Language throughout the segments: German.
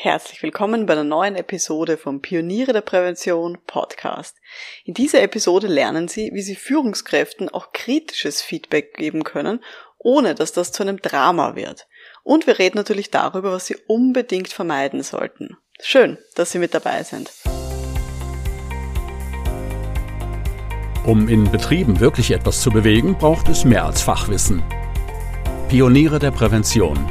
Herzlich willkommen bei einer neuen Episode vom Pioniere der Prävention Podcast. In dieser Episode lernen Sie, wie Sie Führungskräften auch kritisches Feedback geben können, ohne dass das zu einem Drama wird. Und wir reden natürlich darüber, was Sie unbedingt vermeiden sollten. Schön, dass Sie mit dabei sind. Um in Betrieben wirklich etwas zu bewegen, braucht es mehr als Fachwissen. Pioniere der Prävention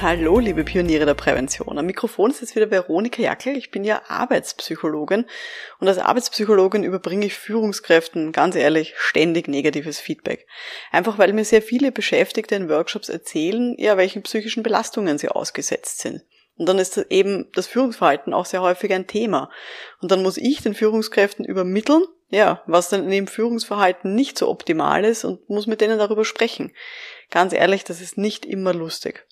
Hallo, liebe Pioniere der Prävention. Am Mikrofon ist jetzt wieder Veronika Jackel. Ich bin ja Arbeitspsychologin und als Arbeitspsychologin überbringe ich Führungskräften, ganz ehrlich, ständig negatives Feedback. Einfach weil mir sehr viele Beschäftigte in Workshops erzählen, ja, welchen psychischen Belastungen sie ausgesetzt sind. Und dann ist eben das Führungsverhalten auch sehr häufig ein Thema. Und dann muss ich den Führungskräften übermitteln, ja, was dann in dem Führungsverhalten nicht so optimal ist und muss mit denen darüber sprechen. Ganz ehrlich, das ist nicht immer lustig.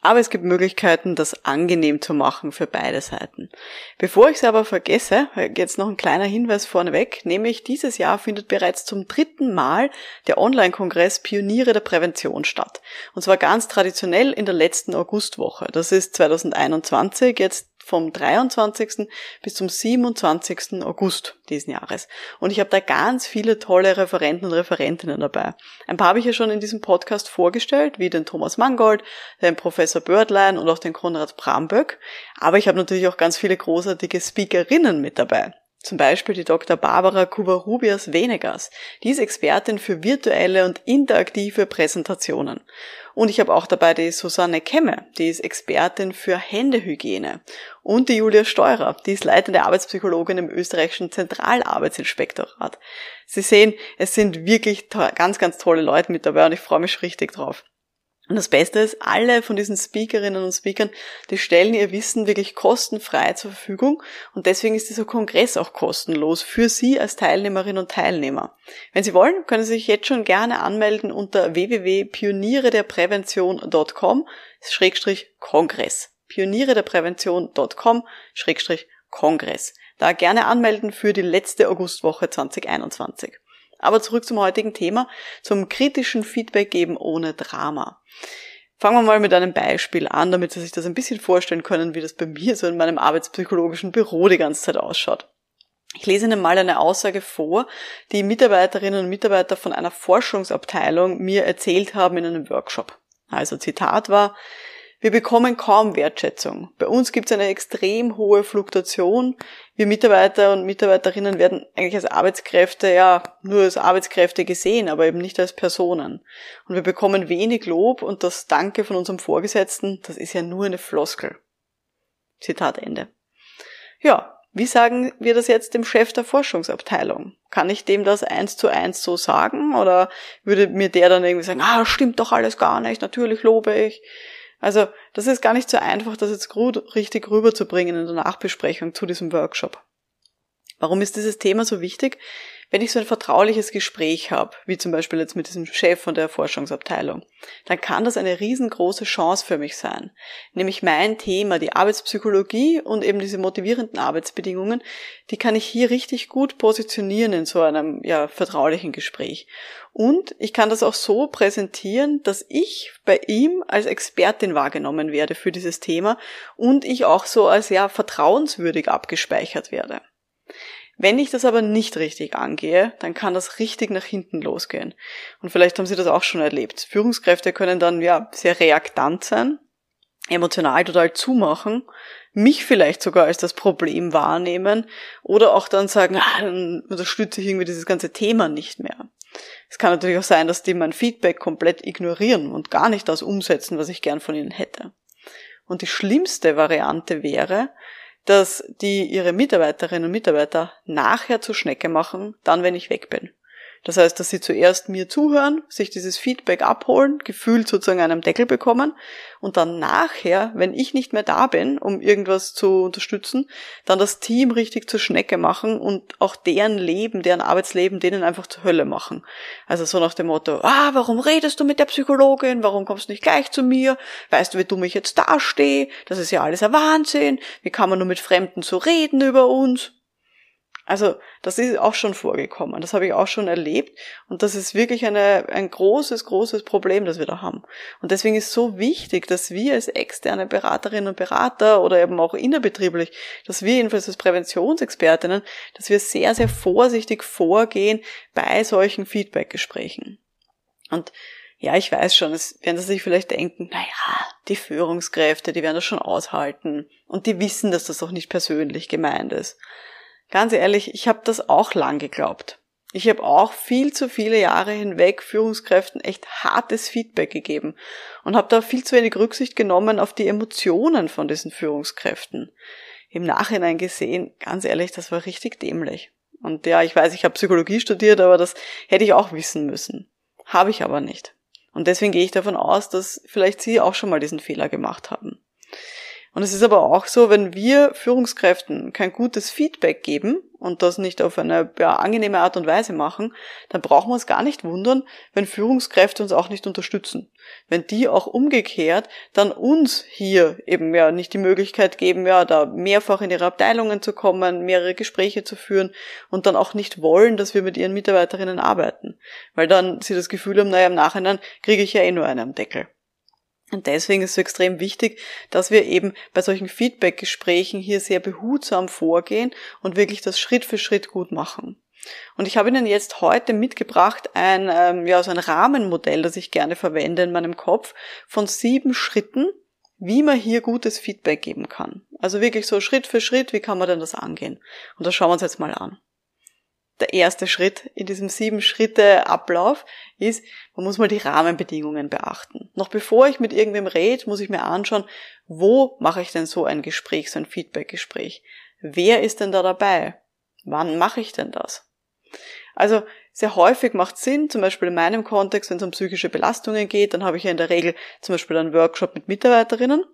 Aber es gibt Möglichkeiten, das angenehm zu machen für beide Seiten. Bevor ich es aber vergesse, jetzt noch ein kleiner Hinweis vorneweg, nämlich dieses Jahr findet bereits zum dritten Mal der Online-Kongress Pioniere der Prävention statt. Und zwar ganz traditionell in der letzten Augustwoche. Das ist 2021, jetzt vom 23. bis zum 27. August diesen Jahres. Und ich habe da ganz viele tolle Referenten und Referentinnen dabei. Ein paar habe ich ja schon in diesem Podcast vorgestellt, wie den Thomas Mangold, den Professor Bördlein und auch den Konrad Bramböck. Aber ich habe natürlich auch ganz viele großartige Speakerinnen mit dabei. Zum Beispiel die Dr. Barbara Kuvarubias Venegas. Die ist Expertin für virtuelle und interaktive Präsentationen. Und ich habe auch dabei die Susanne Kemme, die ist Expertin für Händehygiene. Und die Julia Steurer, die ist leitende Arbeitspsychologin im österreichischen Zentralarbeitsinspektorat. Sie sehen, es sind wirklich ganz, ganz tolle Leute mit dabei und ich freue mich richtig drauf. Und das Beste ist, alle von diesen Speakerinnen und Speakern, die stellen ihr Wissen wirklich kostenfrei zur Verfügung und deswegen ist dieser Kongress auch kostenlos für Sie als Teilnehmerinnen und Teilnehmer. Wenn Sie wollen, können Sie sich jetzt schon gerne anmelden unter www.pionierederprävention.com Schrägstrich Kongress. Pionierederprävention.com Schrägstrich Kongress. Da gerne anmelden für die letzte Augustwoche 2021. Aber zurück zum heutigen Thema, zum kritischen Feedback geben ohne Drama. Fangen wir mal mit einem Beispiel an, damit Sie sich das ein bisschen vorstellen können, wie das bei mir so in meinem arbeitspsychologischen Büro die ganze Zeit ausschaut. Ich lese Ihnen mal eine Aussage vor, die Mitarbeiterinnen und Mitarbeiter von einer Forschungsabteilung mir erzählt haben in einem Workshop. Also Zitat war, wir bekommen kaum Wertschätzung. Bei uns gibt es eine extrem hohe Fluktuation. Wir Mitarbeiter und Mitarbeiterinnen werden eigentlich als Arbeitskräfte, ja, nur als Arbeitskräfte gesehen, aber eben nicht als Personen. Und wir bekommen wenig Lob und das Danke von unserem Vorgesetzten, das ist ja nur eine Floskel. Zitat Ende. Ja, wie sagen wir das jetzt dem Chef der Forschungsabteilung? Kann ich dem das eins zu eins so sagen? Oder würde mir der dann irgendwie sagen, ah, stimmt doch alles gar nicht, natürlich lobe ich. Also das ist gar nicht so einfach, das jetzt gut richtig rüberzubringen in der Nachbesprechung zu diesem Workshop. Warum ist dieses Thema so wichtig? Wenn ich so ein vertrauliches Gespräch habe, wie zum Beispiel jetzt mit diesem Chef von der Forschungsabteilung, dann kann das eine riesengroße Chance für mich sein. Nämlich mein Thema, die Arbeitspsychologie und eben diese motivierenden Arbeitsbedingungen, die kann ich hier richtig gut positionieren in so einem ja, vertraulichen Gespräch. Und ich kann das auch so präsentieren, dass ich bei ihm als Expertin wahrgenommen werde für dieses Thema und ich auch so als ja vertrauenswürdig abgespeichert werde. Wenn ich das aber nicht richtig angehe, dann kann das richtig nach hinten losgehen. Und vielleicht haben Sie das auch schon erlebt. Führungskräfte können dann ja sehr reaktant sein, emotional total zumachen, mich vielleicht sogar als das Problem wahrnehmen oder auch dann sagen, ah, dann unterstütze ich irgendwie dieses ganze Thema nicht mehr. Es kann natürlich auch sein, dass die mein Feedback komplett ignorieren und gar nicht das umsetzen, was ich gern von ihnen hätte. Und die schlimmste Variante wäre, dass die ihre Mitarbeiterinnen und Mitarbeiter nachher zur Schnecke machen, dann wenn ich weg bin. Das heißt, dass sie zuerst mir zuhören, sich dieses Feedback abholen, gefühlt sozusagen einen Deckel bekommen und dann nachher, wenn ich nicht mehr da bin, um irgendwas zu unterstützen, dann das Team richtig zur Schnecke machen und auch deren Leben, deren Arbeitsleben denen einfach zur Hölle machen. Also so nach dem Motto, ah, warum redest du mit der Psychologin? Warum kommst du nicht gleich zu mir? Weißt du, wie dumm ich jetzt dastehe? Das ist ja alles ein Wahnsinn. Wie kann man nur mit Fremden so reden über uns? Also das ist auch schon vorgekommen, das habe ich auch schon erlebt und das ist wirklich eine, ein großes, großes Problem, das wir da haben. Und deswegen ist so wichtig, dass wir als externe Beraterinnen und Berater oder eben auch innerbetrieblich, dass wir jedenfalls als Präventionsexpertinnen, dass wir sehr, sehr vorsichtig vorgehen bei solchen Feedbackgesprächen. Und ja, ich weiß schon, es werden sie sich vielleicht denken, naja, die Führungskräfte, die werden das schon aushalten und die wissen, dass das auch nicht persönlich gemeint ist. Ganz ehrlich, ich habe das auch lang geglaubt. Ich habe auch viel zu viele Jahre hinweg Führungskräften echt hartes Feedback gegeben und habe da viel zu wenig Rücksicht genommen auf die Emotionen von diesen Führungskräften. Im Nachhinein gesehen, ganz ehrlich, das war richtig dämlich. Und ja, ich weiß, ich habe Psychologie studiert, aber das hätte ich auch wissen müssen. Habe ich aber nicht. Und deswegen gehe ich davon aus, dass vielleicht Sie auch schon mal diesen Fehler gemacht haben. Und es ist aber auch so, wenn wir Führungskräften kein gutes Feedback geben und das nicht auf eine ja, angenehme Art und Weise machen, dann brauchen wir uns gar nicht wundern, wenn Führungskräfte uns auch nicht unterstützen. Wenn die auch umgekehrt dann uns hier eben ja nicht die Möglichkeit geben, ja, da mehrfach in ihre Abteilungen zu kommen, mehrere Gespräche zu führen und dann auch nicht wollen, dass wir mit ihren Mitarbeiterinnen arbeiten. Weil dann sie das Gefühl haben, naja, im Nachhinein kriege ich ja eh nur einen am Deckel. Und deswegen ist es extrem wichtig, dass wir eben bei solchen Feedback-Gesprächen hier sehr behutsam vorgehen und wirklich das Schritt für Schritt gut machen. Und ich habe Ihnen jetzt heute mitgebracht ein, ähm, ja, so ein Rahmenmodell, das ich gerne verwende in meinem Kopf von sieben Schritten, wie man hier gutes Feedback geben kann. Also wirklich so Schritt für Schritt, wie kann man denn das angehen? Und das schauen wir uns jetzt mal an der erste Schritt in diesem sieben Schritte Ablauf ist, man muss mal die Rahmenbedingungen beachten. Noch bevor ich mit irgendwem rede, muss ich mir anschauen, wo mache ich denn so ein Gespräch, so ein Feedbackgespräch? Wer ist denn da dabei? Wann mache ich denn das? Also sehr häufig macht Sinn, zum Beispiel in meinem Kontext, wenn es um psychische Belastungen geht, dann habe ich ja in der Regel zum Beispiel einen Workshop mit Mitarbeiterinnen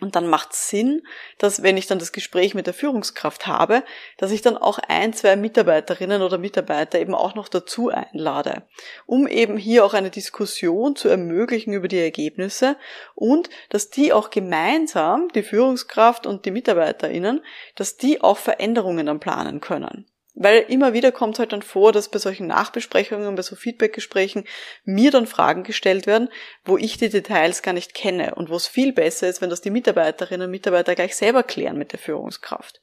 und dann macht Sinn, dass wenn ich dann das Gespräch mit der Führungskraft habe, dass ich dann auch ein, zwei Mitarbeiterinnen oder Mitarbeiter eben auch noch dazu einlade, um eben hier auch eine Diskussion zu ermöglichen über die Ergebnisse und dass die auch gemeinsam, die Führungskraft und die Mitarbeiterinnen, dass die auch Veränderungen dann planen können. Weil immer wieder kommt halt dann vor, dass bei solchen Nachbesprechungen, bei so Feedbackgesprächen mir dann Fragen gestellt werden, wo ich die Details gar nicht kenne und wo es viel besser ist, wenn das die Mitarbeiterinnen und Mitarbeiter gleich selber klären mit der Führungskraft.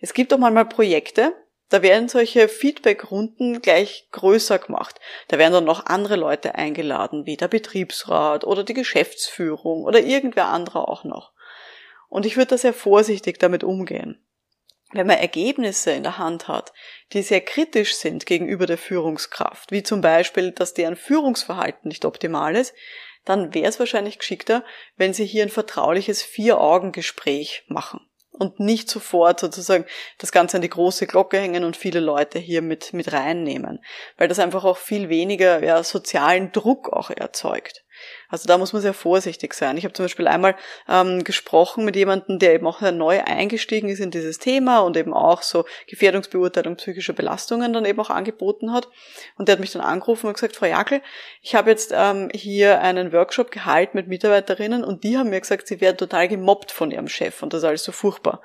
Es gibt auch manchmal Projekte, da werden solche Feedbackrunden gleich größer gemacht. Da werden dann noch andere Leute eingeladen, wie der Betriebsrat oder die Geschäftsführung oder irgendwer anderer auch noch. Und ich würde da sehr vorsichtig damit umgehen wenn man Ergebnisse in der Hand hat, die sehr kritisch sind gegenüber der Führungskraft, wie zum Beispiel, dass deren Führungsverhalten nicht optimal ist, dann wäre es wahrscheinlich geschickter, wenn Sie hier ein vertrauliches Vier-Augen-Gespräch machen und nicht sofort sozusagen das Ganze an die große Glocke hängen und viele Leute hier mit, mit reinnehmen, weil das einfach auch viel weniger ja, sozialen Druck auch erzeugt. Also da muss man sehr vorsichtig sein. Ich habe zum Beispiel einmal ähm, gesprochen mit jemandem, der eben auch neu eingestiegen ist in dieses Thema und eben auch so Gefährdungsbeurteilung psychischer Belastungen dann eben auch angeboten hat. Und der hat mich dann angerufen und gesagt, Frau Jakel, ich habe jetzt ähm, hier einen Workshop gehalten mit Mitarbeiterinnen und die haben mir gesagt, sie werden total gemobbt von ihrem Chef und das ist alles so furchtbar.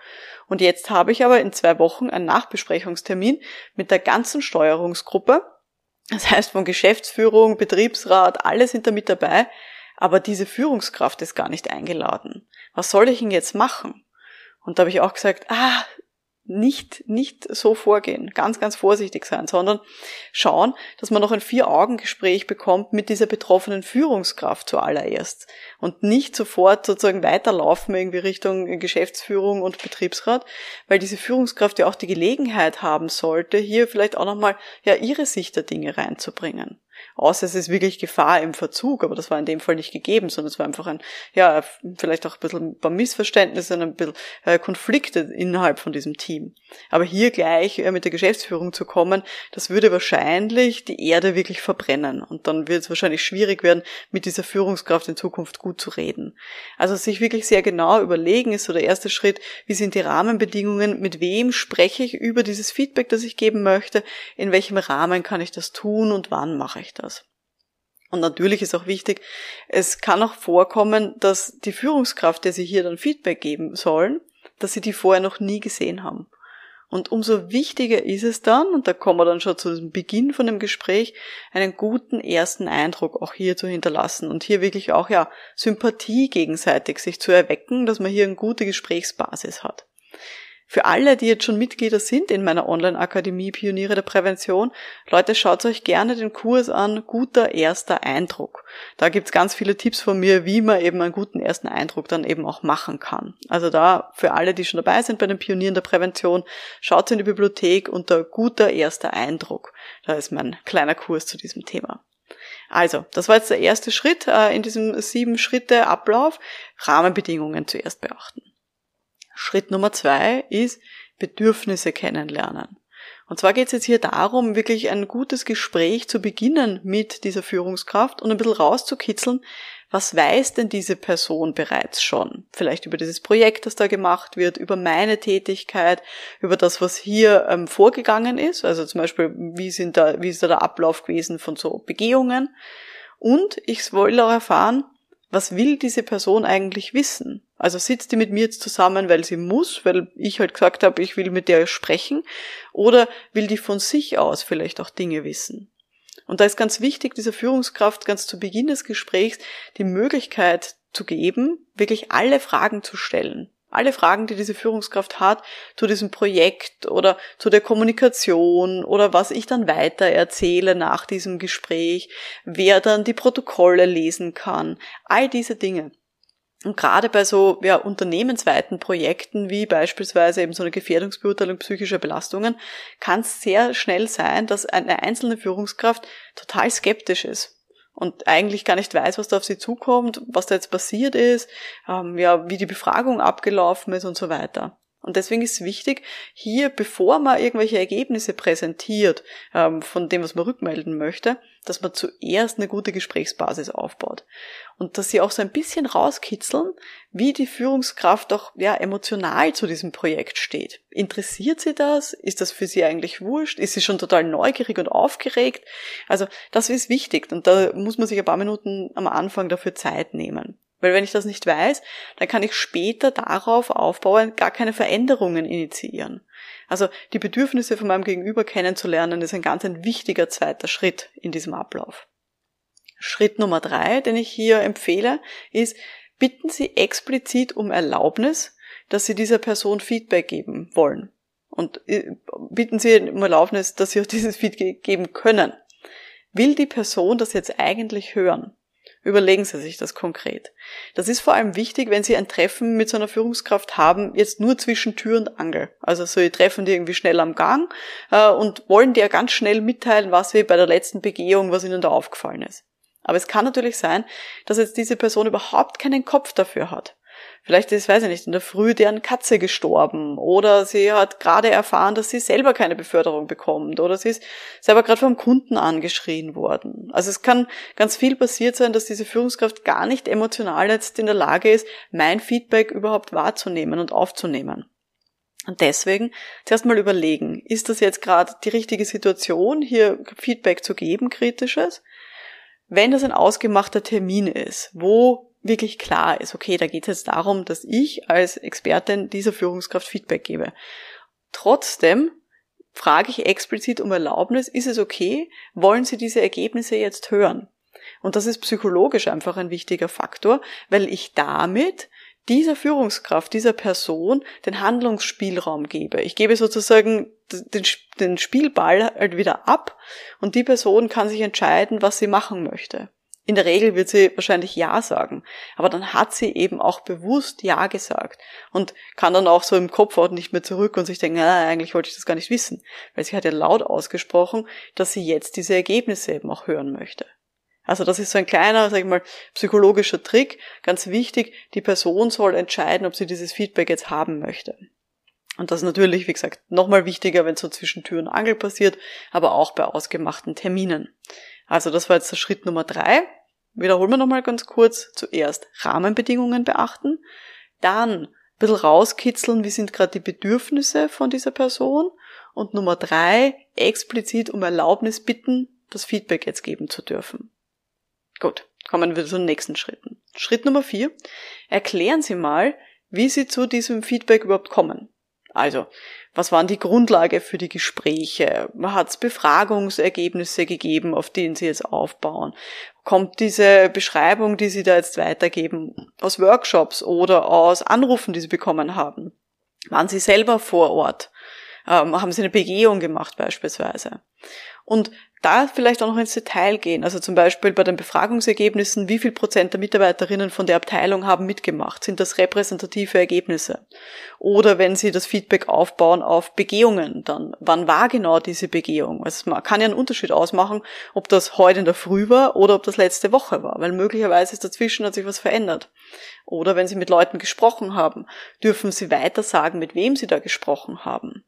Und jetzt habe ich aber in zwei Wochen einen Nachbesprechungstermin mit der ganzen Steuerungsgruppe das heißt, von Geschäftsführung, Betriebsrat, alle sind da mit dabei, aber diese Führungskraft ist gar nicht eingeladen. Was soll ich denn jetzt machen? Und da habe ich auch gesagt, ah, nicht, nicht so vorgehen, ganz, ganz vorsichtig sein, sondern schauen, dass man noch ein Vier-Augen-Gespräch bekommt mit dieser betroffenen Führungskraft zuallererst und nicht sofort sozusagen weiterlaufen irgendwie Richtung Geschäftsführung und Betriebsrat, weil diese Führungskraft ja auch die Gelegenheit haben sollte, hier vielleicht auch nochmal ja ihre Sicht der Dinge reinzubringen. Außer es ist wirklich Gefahr im Verzug, aber das war in dem Fall nicht gegeben, sondern es war einfach ein, ja, vielleicht auch ein bisschen ein paar Missverständnisse und ein bisschen äh, Konflikte innerhalb von diesem Team. Aber hier gleich äh, mit der Geschäftsführung zu kommen, das würde wahrscheinlich die Erde wirklich verbrennen. Und dann wird es wahrscheinlich schwierig werden, mit dieser Führungskraft in Zukunft gut zu reden. Also sich wirklich sehr genau überlegen ist so der erste Schritt, wie sind die Rahmenbedingungen, mit wem spreche ich über dieses Feedback, das ich geben möchte, in welchem Rahmen kann ich das tun und wann mache ich das. Und natürlich ist auch wichtig, es kann auch vorkommen, dass die Führungskraft, der sie hier dann Feedback geben sollen, dass sie die vorher noch nie gesehen haben. Und umso wichtiger ist es dann, und da kommen wir dann schon zu dem Beginn von dem Gespräch, einen guten ersten Eindruck auch hier zu hinterlassen und hier wirklich auch ja Sympathie gegenseitig sich zu erwecken, dass man hier eine gute Gesprächsbasis hat. Für alle, die jetzt schon Mitglieder sind in meiner Online-Akademie Pioniere der Prävention, Leute, schaut euch gerne den Kurs an, guter erster Eindruck. Da gibt's ganz viele Tipps von mir, wie man eben einen guten ersten Eindruck dann eben auch machen kann. Also da, für alle, die schon dabei sind bei den Pionieren der Prävention, schaut in die Bibliothek unter guter erster Eindruck. Da ist mein kleiner Kurs zu diesem Thema. Also, das war jetzt der erste Schritt äh, in diesem sieben Schritte Ablauf. Rahmenbedingungen zuerst beachten. Schritt Nummer zwei ist Bedürfnisse kennenlernen. Und zwar geht es jetzt hier darum, wirklich ein gutes Gespräch zu beginnen mit dieser Führungskraft und ein bisschen rauszukitzeln, was weiß denn diese Person bereits schon? Vielleicht über dieses Projekt, das da gemacht wird, über meine Tätigkeit, über das, was hier ähm, vorgegangen ist. Also zum Beispiel, wie, sind da, wie ist da der Ablauf gewesen von so Begehungen? Und ich will auch erfahren, was will diese Person eigentlich wissen? Also sitzt die mit mir jetzt zusammen, weil sie muss, weil ich halt gesagt habe, ich will mit der sprechen, oder will die von sich aus vielleicht auch Dinge wissen? Und da ist ganz wichtig, dieser Führungskraft ganz zu Beginn des Gesprächs die Möglichkeit zu geben, wirklich alle Fragen zu stellen. Alle Fragen, die diese Führungskraft hat zu diesem Projekt oder zu der Kommunikation oder was ich dann weiter erzähle nach diesem Gespräch, wer dann die Protokolle lesen kann, all diese Dinge. Und gerade bei so ja, unternehmensweiten Projekten wie beispielsweise eben so eine Gefährdungsbeurteilung psychischer Belastungen kann es sehr schnell sein, dass eine einzelne Führungskraft total skeptisch ist und eigentlich gar nicht weiß, was da auf sie zukommt, was da jetzt passiert ist, ähm, ja, wie die Befragung abgelaufen ist und so weiter. Und deswegen ist es wichtig, hier, bevor man irgendwelche Ergebnisse präsentiert, ähm, von dem, was man rückmelden möchte, dass man zuerst eine gute Gesprächsbasis aufbaut. Und dass sie auch so ein bisschen rauskitzeln, wie die Führungskraft auch ja, emotional zu diesem Projekt steht. Interessiert sie das? Ist das für sie eigentlich wurscht? Ist sie schon total neugierig und aufgeregt? Also das ist wichtig und da muss man sich ein paar Minuten am Anfang dafür Zeit nehmen. Weil wenn ich das nicht weiß, dann kann ich später darauf aufbauen, gar keine Veränderungen initiieren. Also die Bedürfnisse von meinem Gegenüber kennenzulernen, ist ein ganz ein wichtiger zweiter Schritt in diesem Ablauf. Schritt Nummer drei, den ich hier empfehle, ist, bitten Sie explizit um Erlaubnis, dass Sie dieser Person Feedback geben wollen. Und äh, bitten Sie um Erlaubnis, dass Sie auch dieses Feedback geben können. Will die Person das jetzt eigentlich hören? Überlegen Sie sich das konkret. Das ist vor allem wichtig, wenn Sie ein Treffen mit so einer Führungskraft haben, jetzt nur zwischen Tür und Angel. Also so, Sie treffen die irgendwie schnell am Gang äh, und wollen dir ganz schnell mitteilen, was wie bei der letzten Begehung, was Ihnen da aufgefallen ist. Aber es kann natürlich sein, dass jetzt diese Person überhaupt keinen Kopf dafür hat. Vielleicht ist, weiß ich nicht, in der Früh deren Katze gestorben oder sie hat gerade erfahren, dass sie selber keine Beförderung bekommt oder sie ist selber gerade vom Kunden angeschrien worden. Also es kann ganz viel passiert sein, dass diese Führungskraft gar nicht emotional jetzt in der Lage ist, mein Feedback überhaupt wahrzunehmen und aufzunehmen. Und deswegen zuerst mal überlegen, ist das jetzt gerade die richtige Situation, hier Feedback zu geben, kritisches? Wenn das ein ausgemachter Termin ist, wo wirklich klar ist, okay, da geht es jetzt darum, dass ich als Expertin dieser Führungskraft Feedback gebe. Trotzdem frage ich explizit um Erlaubnis, ist es okay, wollen Sie diese Ergebnisse jetzt hören? Und das ist psychologisch einfach ein wichtiger Faktor, weil ich damit dieser Führungskraft, dieser Person den Handlungsspielraum gebe. Ich gebe sozusagen den, den Spielball halt wieder ab und die Person kann sich entscheiden, was sie machen möchte. In der Regel wird sie wahrscheinlich Ja sagen. Aber dann hat sie eben auch bewusst Ja gesagt und kann dann auch so im Kopf nicht mehr zurück und sich denken, ja, eigentlich wollte ich das gar nicht wissen. Weil sie hat ja laut ausgesprochen, dass sie jetzt diese Ergebnisse eben auch hören möchte. Also das ist so ein kleiner, sag ich mal, psychologischer Trick. Ganz wichtig, die Person soll entscheiden, ob sie dieses Feedback jetzt haben möchte. Und das ist natürlich, wie gesagt, nochmal wichtiger, wenn es so zwischen Tür und Angel passiert, aber auch bei ausgemachten Terminen. Also das war jetzt der Schritt Nummer drei. Wiederholen wir nochmal ganz kurz. Zuerst Rahmenbedingungen beachten, dann ein bisschen rauskitzeln, wie sind gerade die Bedürfnisse von dieser Person und Nummer drei, explizit um Erlaubnis bitten, das Feedback jetzt geben zu dürfen. Gut, kommen wir zu den nächsten Schritten. Schritt Nummer vier, erklären Sie mal, wie Sie zu diesem Feedback überhaupt kommen. Also, was waren die Grundlage für die Gespräche? Hat es Befragungsergebnisse gegeben, auf denen Sie jetzt aufbauen? Kommt diese Beschreibung, die Sie da jetzt weitergeben, aus Workshops oder aus Anrufen, die Sie bekommen haben? Waren Sie selber vor Ort? Ähm, haben Sie eine Begehung gemacht beispielsweise? Und da vielleicht auch noch ins Detail gehen. Also zum Beispiel bei den Befragungsergebnissen, wie viel Prozent der Mitarbeiterinnen von der Abteilung haben mitgemacht? Sind das repräsentative Ergebnisse? Oder wenn Sie das Feedback aufbauen auf Begehungen, dann wann war genau diese Begehung? Also man kann ja einen Unterschied ausmachen, ob das heute in der Früh war oder ob das letzte Woche war, weil möglicherweise ist dazwischen hat sich was verändert. Oder wenn Sie mit Leuten gesprochen haben, dürfen Sie weiter sagen, mit wem Sie da gesprochen haben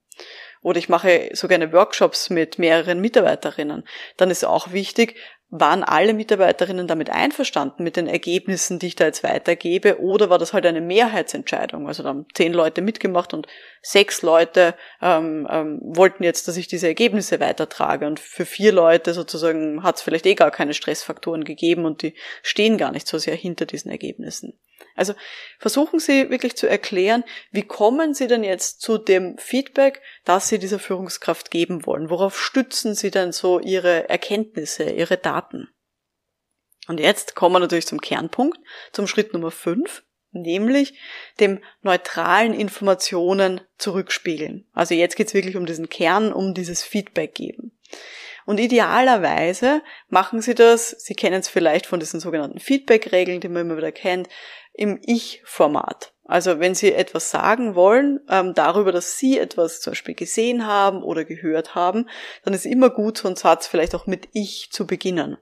oder ich mache so gerne Workshops mit mehreren Mitarbeiterinnen, dann ist auch wichtig, waren alle Mitarbeiterinnen damit einverstanden mit den Ergebnissen, die ich da jetzt weitergebe, oder war das halt eine Mehrheitsentscheidung? Also da haben zehn Leute mitgemacht und sechs Leute ähm, ähm, wollten jetzt, dass ich diese Ergebnisse weitertrage. Und für vier Leute sozusagen hat es vielleicht eh gar keine Stressfaktoren gegeben und die stehen gar nicht so sehr hinter diesen Ergebnissen. Also versuchen Sie wirklich zu erklären, wie kommen Sie denn jetzt zu dem Feedback, das Sie dieser Führungskraft geben wollen? Worauf stützen Sie denn so Ihre Erkenntnisse, Ihre Daten? Und jetzt kommen wir natürlich zum Kernpunkt, zum Schritt Nummer 5, nämlich dem neutralen Informationen zurückspiegeln. Also jetzt geht's wirklich um diesen Kern, um dieses Feedback geben. Und idealerweise machen Sie das, Sie kennen es vielleicht von diesen sogenannten Feedback-Regeln, die man immer wieder kennt, im Ich-Format. Also wenn Sie etwas sagen wollen ähm, darüber, dass Sie etwas zum Beispiel gesehen haben oder gehört haben, dann ist immer gut, so einen Satz vielleicht auch mit Ich zu beginnen.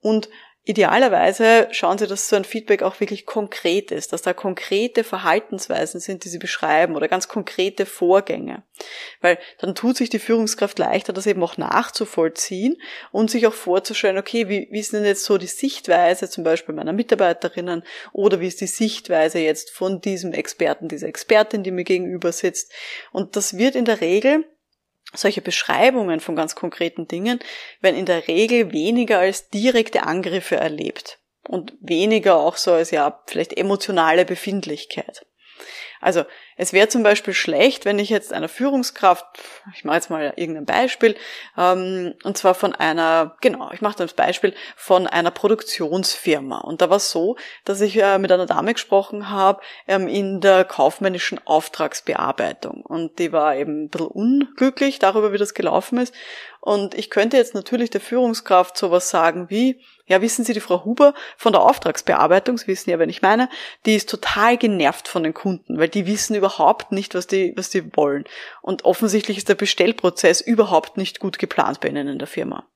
Und Idealerweise schauen Sie, dass so ein Feedback auch wirklich konkret ist, dass da konkrete Verhaltensweisen sind, die Sie beschreiben oder ganz konkrete Vorgänge. Weil dann tut sich die Führungskraft leichter, das eben auch nachzuvollziehen und sich auch vorzustellen, okay, wie, wie ist denn jetzt so die Sichtweise zum Beispiel meiner Mitarbeiterinnen oder wie ist die Sichtweise jetzt von diesem Experten, dieser Expertin, die mir gegenüber sitzt. Und das wird in der Regel solche Beschreibungen von ganz konkreten Dingen werden in der Regel weniger als direkte Angriffe erlebt und weniger auch so als ja vielleicht emotionale Befindlichkeit. Also es wäre zum Beispiel schlecht, wenn ich jetzt einer Führungskraft, ich mache jetzt mal irgendein Beispiel, ähm, und zwar von einer, genau, ich mache das Beispiel von einer Produktionsfirma. Und da war es so, dass ich äh, mit einer Dame gesprochen habe ähm, in der kaufmännischen Auftragsbearbeitung. Und die war eben ein bisschen unglücklich darüber, wie das gelaufen ist. Und ich könnte jetzt natürlich der Führungskraft sowas sagen wie, ja, wissen Sie, die Frau Huber von der Auftragsbearbeitung, Sie wissen ja, wenn ich meine, die ist total genervt von den Kunden, weil die wissen überhaupt nicht, was die, was die wollen. Und offensichtlich ist der Bestellprozess überhaupt nicht gut geplant bei Ihnen in der Firma.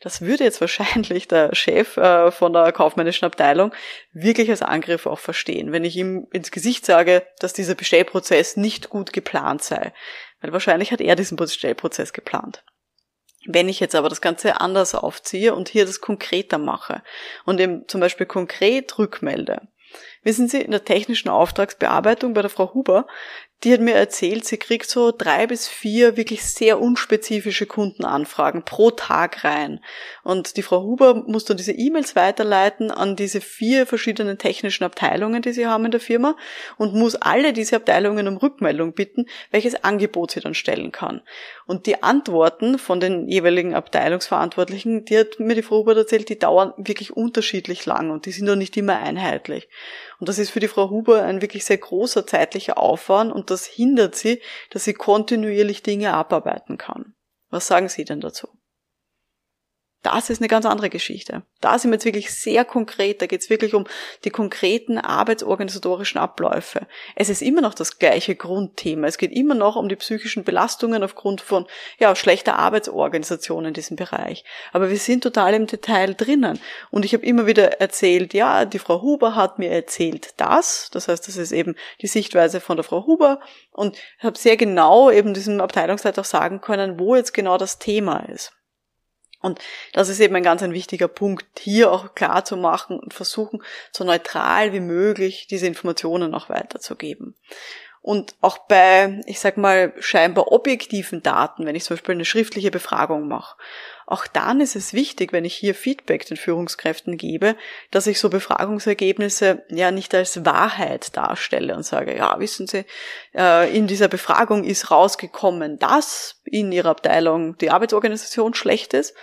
Das würde jetzt wahrscheinlich der Chef äh, von der kaufmännischen Abteilung wirklich als Angriff auch verstehen, wenn ich ihm ins Gesicht sage, dass dieser Bestellprozess nicht gut geplant sei. Weil wahrscheinlich hat er diesen Bestellprozess geplant. Wenn ich jetzt aber das Ganze anders aufziehe und hier das konkreter mache und eben zum Beispiel konkret rückmelde, Wissen Sie, in der technischen Auftragsbearbeitung bei der Frau Huber die hat mir erzählt, sie kriegt so drei bis vier wirklich sehr unspezifische Kundenanfragen pro Tag rein. Und die Frau Huber muss dann diese E-Mails weiterleiten an diese vier verschiedenen technischen Abteilungen, die sie haben in der Firma und muss alle diese Abteilungen um Rückmeldung bitten, welches Angebot sie dann stellen kann. Und die Antworten von den jeweiligen Abteilungsverantwortlichen, die hat mir die Frau Huber erzählt, die dauern wirklich unterschiedlich lang und die sind doch nicht immer einheitlich. Und das ist für die Frau Huber ein wirklich sehr großer zeitlicher Aufwand und das hindert sie, dass sie kontinuierlich Dinge abarbeiten kann. Was sagen Sie denn dazu? Das ist eine ganz andere Geschichte. Da sind wir jetzt wirklich sehr konkret. Da geht es wirklich um die konkreten arbeitsorganisatorischen Abläufe. Es ist immer noch das gleiche Grundthema. Es geht immer noch um die psychischen Belastungen aufgrund von ja, schlechter Arbeitsorganisation in diesem Bereich. Aber wir sind total im Detail drinnen. Und ich habe immer wieder erzählt, ja, die Frau Huber hat mir erzählt das. Das heißt, das ist eben die Sichtweise von der Frau Huber. Und ich habe sehr genau eben diesem Abteilungsleiter auch sagen können, wo jetzt genau das Thema ist. Und das ist eben ein ganz ein wichtiger Punkt, hier auch klar zu machen und versuchen, so neutral wie möglich diese Informationen auch weiterzugeben. Und auch bei, ich sag mal, scheinbar objektiven Daten, wenn ich zum Beispiel eine schriftliche Befragung mache, auch dann ist es wichtig, wenn ich hier Feedback den Führungskräften gebe, dass ich so Befragungsergebnisse ja nicht als Wahrheit darstelle und sage, ja, wissen Sie, äh, in dieser Befragung ist rausgekommen, dass in Ihrer Abteilung die Arbeitsorganisation schlecht ist,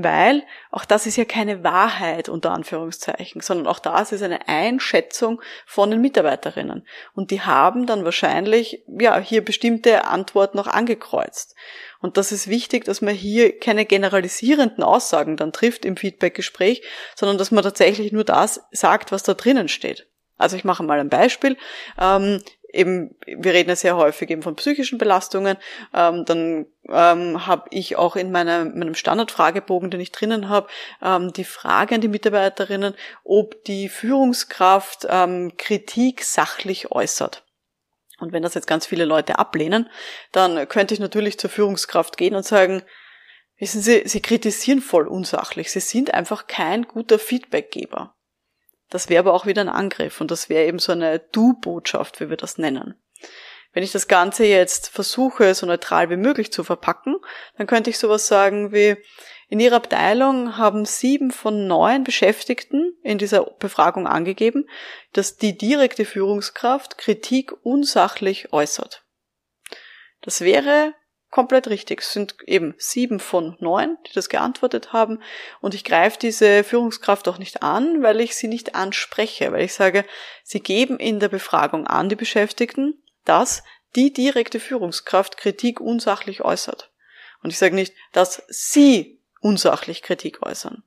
weil auch das ist ja keine Wahrheit unter Anführungszeichen, sondern auch das ist eine Einschätzung von den Mitarbeiterinnen. Und die haben dann wahrscheinlich, ja, hier bestimmte Antworten noch angekreuzt. Und das ist wichtig, dass man hier keine generalisierenden Aussagen dann trifft im Feedbackgespräch, sondern dass man tatsächlich nur das sagt, was da drinnen steht. Also ich mache mal ein Beispiel. Ähm, eben, wir reden ja sehr häufig eben von psychischen Belastungen, ähm, dann ähm, habe ich auch in meiner, meinem Standardfragebogen, den ich drinnen habe, ähm, die Frage an die Mitarbeiterinnen, ob die Führungskraft ähm, Kritik sachlich äußert. Und wenn das jetzt ganz viele Leute ablehnen, dann könnte ich natürlich zur Führungskraft gehen und sagen, wissen Sie, Sie kritisieren voll unsachlich, Sie sind einfach kein guter Feedbackgeber. Das wäre aber auch wieder ein Angriff und das wäre eben so eine Du-Botschaft, wie wir das nennen. Wenn ich das Ganze jetzt versuche, so neutral wie möglich zu verpacken, dann könnte ich sowas sagen wie, in Ihrer Abteilung haben sieben von neun Beschäftigten in dieser Befragung angegeben, dass die direkte Führungskraft Kritik unsachlich äußert. Das wäre komplett richtig. Es sind eben sieben von neun, die das geantwortet haben. Und ich greife diese Führungskraft auch nicht an, weil ich sie nicht anspreche, weil ich sage, sie geben in der Befragung an, die Beschäftigten, dass die direkte Führungskraft Kritik unsachlich äußert. Und ich sage nicht, dass sie unsachlich Kritik äußern.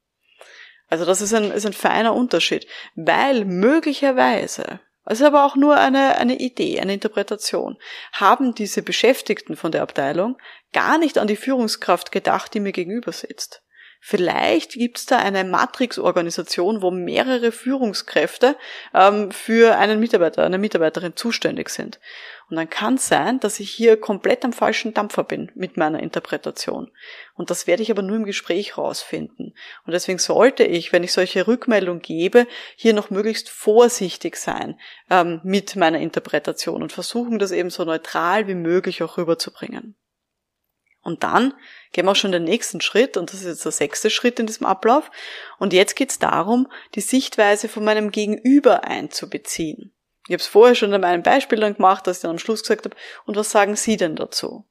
Also das ist ein, ist ein feiner Unterschied, weil möglicherweise also aber auch nur eine, eine Idee, eine Interpretation. Haben diese Beschäftigten von der Abteilung gar nicht an die Führungskraft gedacht, die mir gegenüber sitzt. Vielleicht gibt's da eine Matrix-Organisation, wo mehrere Führungskräfte ähm, für einen Mitarbeiter, eine Mitarbeiterin zuständig sind. Und dann kann es sein, dass ich hier komplett am falschen Dampfer bin mit meiner Interpretation. Und das werde ich aber nur im Gespräch rausfinden. Und deswegen sollte ich, wenn ich solche Rückmeldung gebe, hier noch möglichst vorsichtig sein ähm, mit meiner Interpretation und versuchen, das eben so neutral wie möglich auch rüberzubringen. Und dann gehen wir auch schon den nächsten Schritt, und das ist jetzt der sechste Schritt in diesem Ablauf. Und jetzt geht es darum, die Sichtweise von meinem Gegenüber einzubeziehen. Ich habe es vorher schon in meinen Beispielen gemacht, dass ich dann am Schluss gesagt habe, und was sagen Sie denn dazu?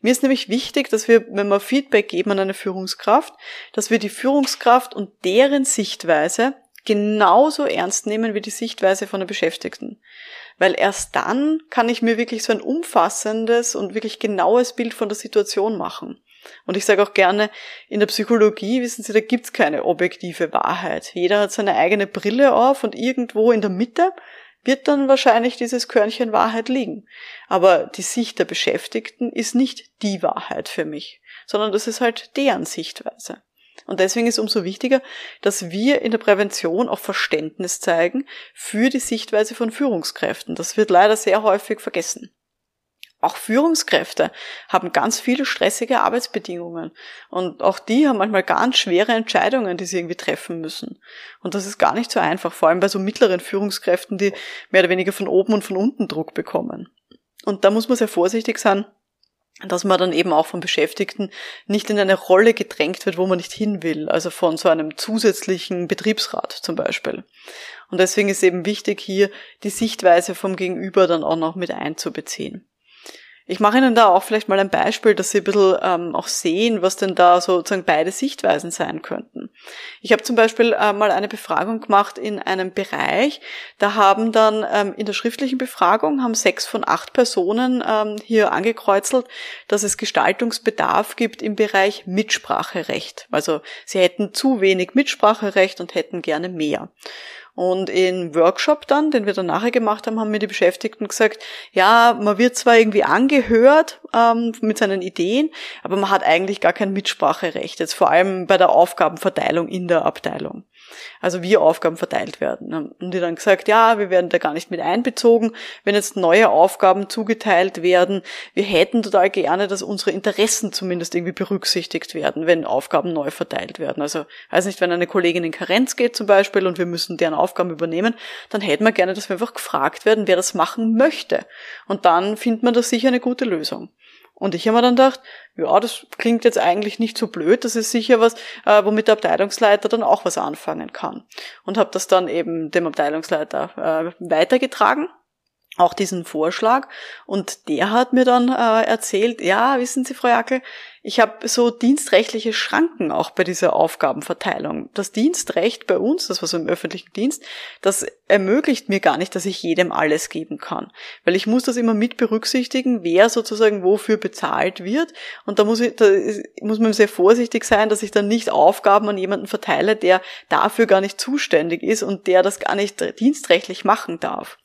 Mir ist nämlich wichtig, dass wir, wenn wir Feedback geben an eine Führungskraft, dass wir die Führungskraft und deren Sichtweise genauso ernst nehmen wie die Sichtweise von der Beschäftigten weil erst dann kann ich mir wirklich so ein umfassendes und wirklich genaues Bild von der Situation machen. Und ich sage auch gerne, in der Psychologie, wissen Sie, da gibt's keine objektive Wahrheit. Jeder hat seine eigene Brille auf und irgendwo in der Mitte wird dann wahrscheinlich dieses Körnchen Wahrheit liegen. Aber die Sicht der Beschäftigten ist nicht die Wahrheit für mich, sondern das ist halt deren Sichtweise. Und deswegen ist umso wichtiger, dass wir in der Prävention auch Verständnis zeigen für die Sichtweise von Führungskräften. Das wird leider sehr häufig vergessen. Auch Führungskräfte haben ganz viele stressige Arbeitsbedingungen und auch die haben manchmal ganz schwere Entscheidungen, die sie irgendwie treffen müssen. Und das ist gar nicht so einfach, vor allem bei so mittleren Führungskräften, die mehr oder weniger von oben und von unten Druck bekommen. Und da muss man sehr vorsichtig sein, dass man dann eben auch von Beschäftigten nicht in eine Rolle gedrängt wird, wo man nicht hin will, also von so einem zusätzlichen Betriebsrat zum Beispiel. Und deswegen ist eben wichtig, hier die Sichtweise vom Gegenüber dann auch noch mit einzubeziehen. Ich mache Ihnen da auch vielleicht mal ein Beispiel, dass Sie ein bisschen ähm, auch sehen, was denn da sozusagen beide Sichtweisen sein könnten. Ich habe zum Beispiel äh, mal eine Befragung gemacht in einem Bereich, da haben dann ähm, in der schriftlichen Befragung haben sechs von acht Personen ähm, hier angekreuzelt, dass es Gestaltungsbedarf gibt im Bereich Mitspracherecht. Also sie hätten zu wenig Mitspracherecht und hätten gerne mehr. Und im Workshop dann, den wir dann nachher gemacht haben, haben mir die Beschäftigten gesagt, ja, man wird zwar irgendwie angehört ähm, mit seinen Ideen, aber man hat eigentlich gar kein Mitspracherecht, jetzt vor allem bei der Aufgabenverteilung in der Abteilung also wie Aufgaben verteilt werden. Und die dann gesagt, ja, wir werden da gar nicht mit einbezogen, wenn jetzt neue Aufgaben zugeteilt werden. Wir hätten total gerne, dass unsere Interessen zumindest irgendwie berücksichtigt werden, wenn Aufgaben neu verteilt werden. Also, weiß nicht, wenn eine Kollegin in Karenz geht zum Beispiel und wir müssen deren Aufgaben übernehmen, dann hätten wir gerne, dass wir einfach gefragt werden, wer das machen möchte. Und dann findet man da sicher eine gute Lösung. Und ich habe mir dann gedacht, ja, das klingt jetzt eigentlich nicht so blöd, das ist sicher was, äh, womit der Abteilungsleiter dann auch was anfangen kann. Und habe das dann eben dem Abteilungsleiter äh, weitergetragen auch diesen Vorschlag und der hat mir dann äh, erzählt, ja, wissen Sie, Frau Jackel, ich habe so dienstrechtliche Schranken auch bei dieser Aufgabenverteilung. Das Dienstrecht bei uns, das war so im öffentlichen Dienst, das ermöglicht mir gar nicht, dass ich jedem alles geben kann. Weil ich muss das immer mit berücksichtigen, wer sozusagen wofür bezahlt wird. Und da muss, ich, da muss man sehr vorsichtig sein, dass ich dann nicht Aufgaben an jemanden verteile, der dafür gar nicht zuständig ist und der das gar nicht dienstrechtlich machen darf.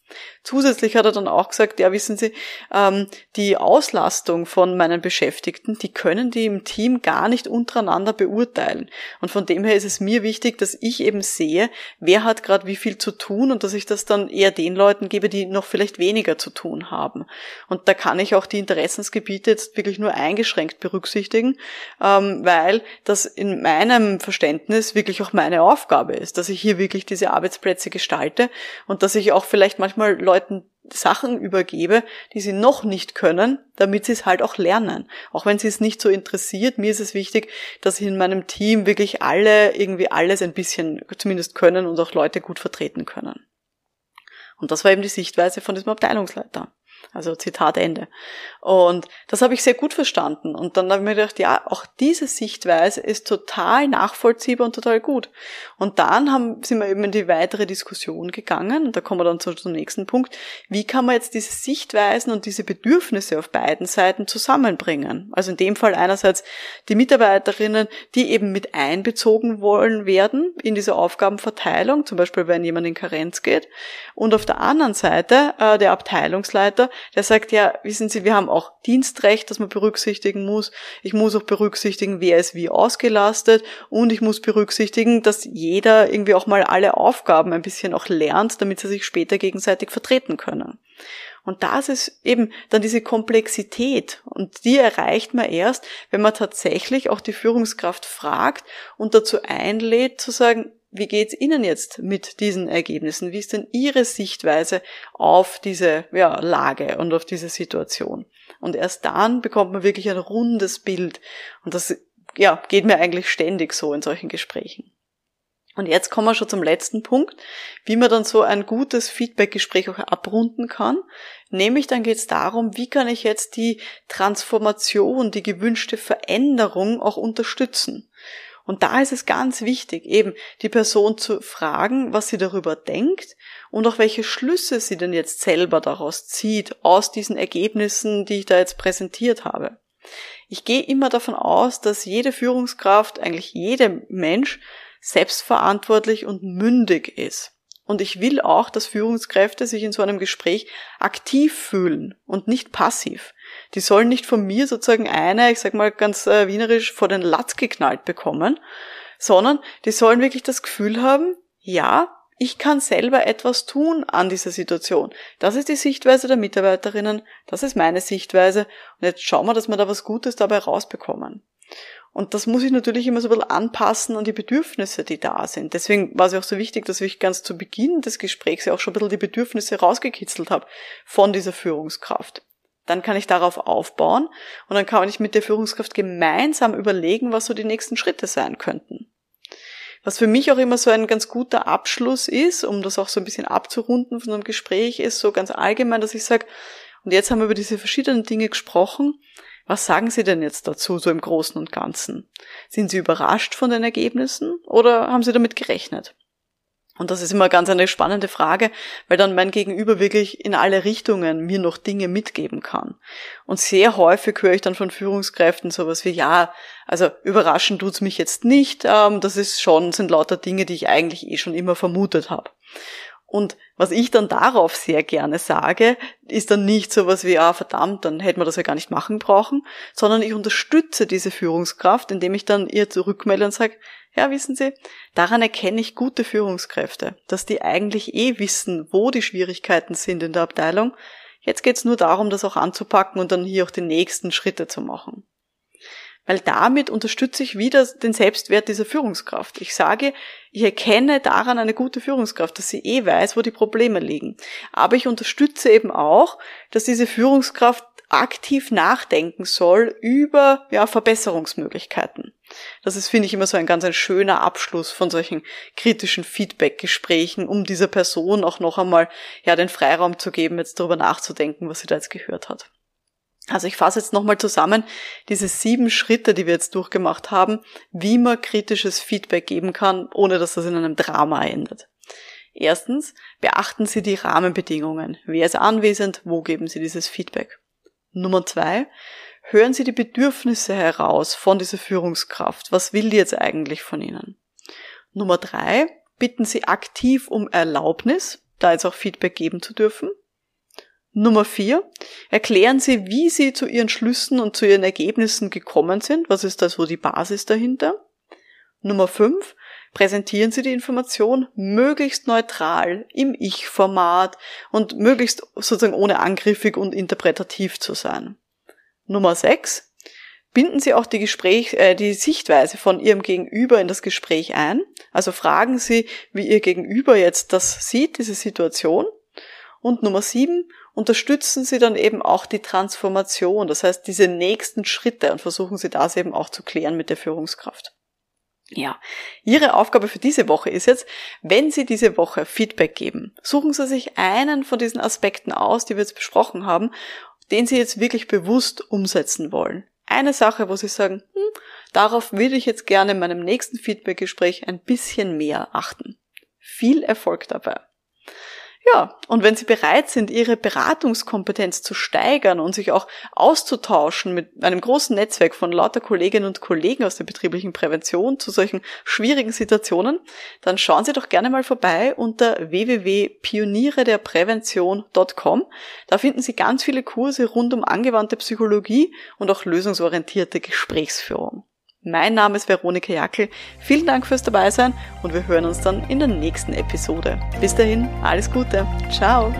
Zusätzlich hat er dann auch gesagt, ja, wissen Sie, ähm, die Auslastung von meinen Beschäftigten, die können die im Team gar nicht untereinander beurteilen. Und von dem her ist es mir wichtig, dass ich eben sehe, wer hat gerade wie viel zu tun und dass ich das dann eher den Leuten gebe, die noch vielleicht weniger zu tun haben. Und da kann ich auch die Interessensgebiete jetzt wirklich nur eingeschränkt berücksichtigen, ähm, weil das in meinem Verständnis wirklich auch meine Aufgabe ist, dass ich hier wirklich diese Arbeitsplätze gestalte und dass ich auch vielleicht manchmal Leute Leuten Sachen übergebe, die sie noch nicht können, damit sie es halt auch lernen. Auch wenn sie es nicht so interessiert, mir ist es wichtig, dass in meinem Team wirklich alle irgendwie alles ein bisschen zumindest können und auch Leute gut vertreten können. Und das war eben die Sichtweise von diesem Abteilungsleiter. Also Zitat Ende. Und das habe ich sehr gut verstanden. Und dann habe ich mir gedacht, ja, auch diese Sichtweise ist total nachvollziehbar und total gut. Und dann haben, sind wir eben in die weitere Diskussion gegangen. Und da kommen wir dann zum nächsten Punkt. Wie kann man jetzt diese Sichtweisen und diese Bedürfnisse auf beiden Seiten zusammenbringen? Also in dem Fall einerseits die Mitarbeiterinnen, die eben mit einbezogen wollen werden in diese Aufgabenverteilung, zum Beispiel wenn jemand in Karenz geht. Und auf der anderen Seite äh, der Abteilungsleiter, der sagt, ja, wissen Sie, wir haben auch Dienstrecht, das man berücksichtigen muss. Ich muss auch berücksichtigen, wer ist wie ausgelastet und ich muss berücksichtigen, dass jeder irgendwie auch mal alle Aufgaben ein bisschen auch lernt, damit sie sich später gegenseitig vertreten können. Und das ist eben dann diese Komplexität. Und die erreicht man erst, wenn man tatsächlich auch die Führungskraft fragt und dazu einlädt zu sagen, wie geht's Ihnen jetzt mit diesen Ergebnissen? Wie ist denn Ihre Sichtweise auf diese ja, Lage und auf diese Situation? Und erst dann bekommt man wirklich ein rundes Bild. Und das ja, geht mir eigentlich ständig so in solchen Gesprächen. Und jetzt kommen wir schon zum letzten Punkt, wie man dann so ein gutes Feedbackgespräch auch abrunden kann. Nämlich dann geht es darum, wie kann ich jetzt die Transformation, die gewünschte Veränderung auch unterstützen. Und da ist es ganz wichtig, eben die Person zu fragen, was sie darüber denkt und auch welche Schlüsse sie denn jetzt selber daraus zieht, aus diesen Ergebnissen, die ich da jetzt präsentiert habe. Ich gehe immer davon aus, dass jede Führungskraft, eigentlich jeder Mensch, selbstverantwortlich und mündig ist. Und ich will auch, dass Führungskräfte sich in so einem Gespräch aktiv fühlen und nicht passiv. Die sollen nicht von mir sozusagen eine, ich sag mal ganz äh, wienerisch, vor den Latz geknallt bekommen, sondern die sollen wirklich das Gefühl haben, ja, ich kann selber etwas tun an dieser Situation. Das ist die Sichtweise der Mitarbeiterinnen, das ist meine Sichtweise und jetzt schauen wir, dass wir da was Gutes dabei rausbekommen. Und das muss ich natürlich immer so ein bisschen anpassen an die Bedürfnisse, die da sind. Deswegen war es auch so wichtig, dass ich ganz zu Beginn des Gesprächs ja auch schon ein bisschen die Bedürfnisse rausgekitzelt habe von dieser Führungskraft. Dann kann ich darauf aufbauen und dann kann ich mit der Führungskraft gemeinsam überlegen, was so die nächsten Schritte sein könnten. Was für mich auch immer so ein ganz guter Abschluss ist, um das auch so ein bisschen abzurunden von einem Gespräch, ist so ganz allgemein, dass ich sage, Und jetzt haben wir über diese verschiedenen Dinge gesprochen. Was sagen Sie denn jetzt dazu, so im Großen und Ganzen? Sind Sie überrascht von den Ergebnissen oder haben Sie damit gerechnet? Und das ist immer ganz eine spannende Frage, weil dann mein Gegenüber wirklich in alle Richtungen mir noch Dinge mitgeben kann. Und sehr häufig höre ich dann von Führungskräften sowas wie, ja, also überraschen tut's mich jetzt nicht, ähm, das ist schon, sind lauter Dinge, die ich eigentlich eh schon immer vermutet habe. Und was ich dann darauf sehr gerne sage, ist dann nicht so was wie, ah, verdammt, dann hätten wir das ja gar nicht machen brauchen, sondern ich unterstütze diese Führungskraft, indem ich dann ihr zurückmelde und sage, ja, wissen Sie, daran erkenne ich gute Führungskräfte, dass die eigentlich eh wissen, wo die Schwierigkeiten sind in der Abteilung. Jetzt geht's nur darum, das auch anzupacken und dann hier auch die nächsten Schritte zu machen. Weil damit unterstütze ich wieder den Selbstwert dieser Führungskraft. Ich sage, ich erkenne daran eine gute Führungskraft, dass sie eh weiß, wo die Probleme liegen. Aber ich unterstütze eben auch, dass diese Führungskraft aktiv nachdenken soll über ja, Verbesserungsmöglichkeiten. Das ist, finde ich, immer so ein ganz ein schöner Abschluss von solchen kritischen Feedback-Gesprächen, um dieser Person auch noch einmal ja den Freiraum zu geben, jetzt darüber nachzudenken, was sie da jetzt gehört hat. Also ich fasse jetzt nochmal zusammen diese sieben Schritte, die wir jetzt durchgemacht haben, wie man kritisches Feedback geben kann, ohne dass das in einem Drama endet. Erstens, beachten Sie die Rahmenbedingungen. Wer ist anwesend? Wo geben Sie dieses Feedback? Nummer zwei, hören Sie die Bedürfnisse heraus von dieser Führungskraft. Was will die jetzt eigentlich von Ihnen? Nummer drei, bitten Sie aktiv um Erlaubnis, da jetzt auch Feedback geben zu dürfen. Nummer vier, erklären Sie, wie Sie zu Ihren Schlüssen und zu Ihren Ergebnissen gekommen sind. Was ist da so die Basis dahinter? Nummer fünf, präsentieren Sie die Information möglichst neutral im Ich-Format und möglichst sozusagen ohne angriffig und interpretativ zu sein. Nummer sechs, binden Sie auch die Gespräch, äh, die Sichtweise von Ihrem Gegenüber in das Gespräch ein. Also fragen Sie, wie Ihr Gegenüber jetzt das sieht, diese Situation. Und Nummer sieben, unterstützen Sie dann eben auch die Transformation, das heißt diese nächsten Schritte und versuchen Sie das eben auch zu klären mit der Führungskraft. Ja, Ihre Aufgabe für diese Woche ist jetzt, wenn Sie diese Woche Feedback geben, suchen Sie sich einen von diesen Aspekten aus, die wir jetzt besprochen haben, den Sie jetzt wirklich bewusst umsetzen wollen. Eine Sache, wo Sie sagen, hm, darauf würde ich jetzt gerne in meinem nächsten Feedbackgespräch ein bisschen mehr achten. Viel Erfolg dabei. Ja, und wenn Sie bereit sind, Ihre Beratungskompetenz zu steigern und sich auch auszutauschen mit einem großen Netzwerk von lauter Kolleginnen und Kollegen aus der betrieblichen Prävention zu solchen schwierigen Situationen, dann schauen Sie doch gerne mal vorbei unter www.pionierederprävention.com. Da finden Sie ganz viele Kurse rund um angewandte Psychologie und auch lösungsorientierte Gesprächsführung. Mein Name ist Veronika Jackel. Vielen Dank fürs Dabeisein und wir hören uns dann in der nächsten Episode. Bis dahin, alles Gute. Ciao.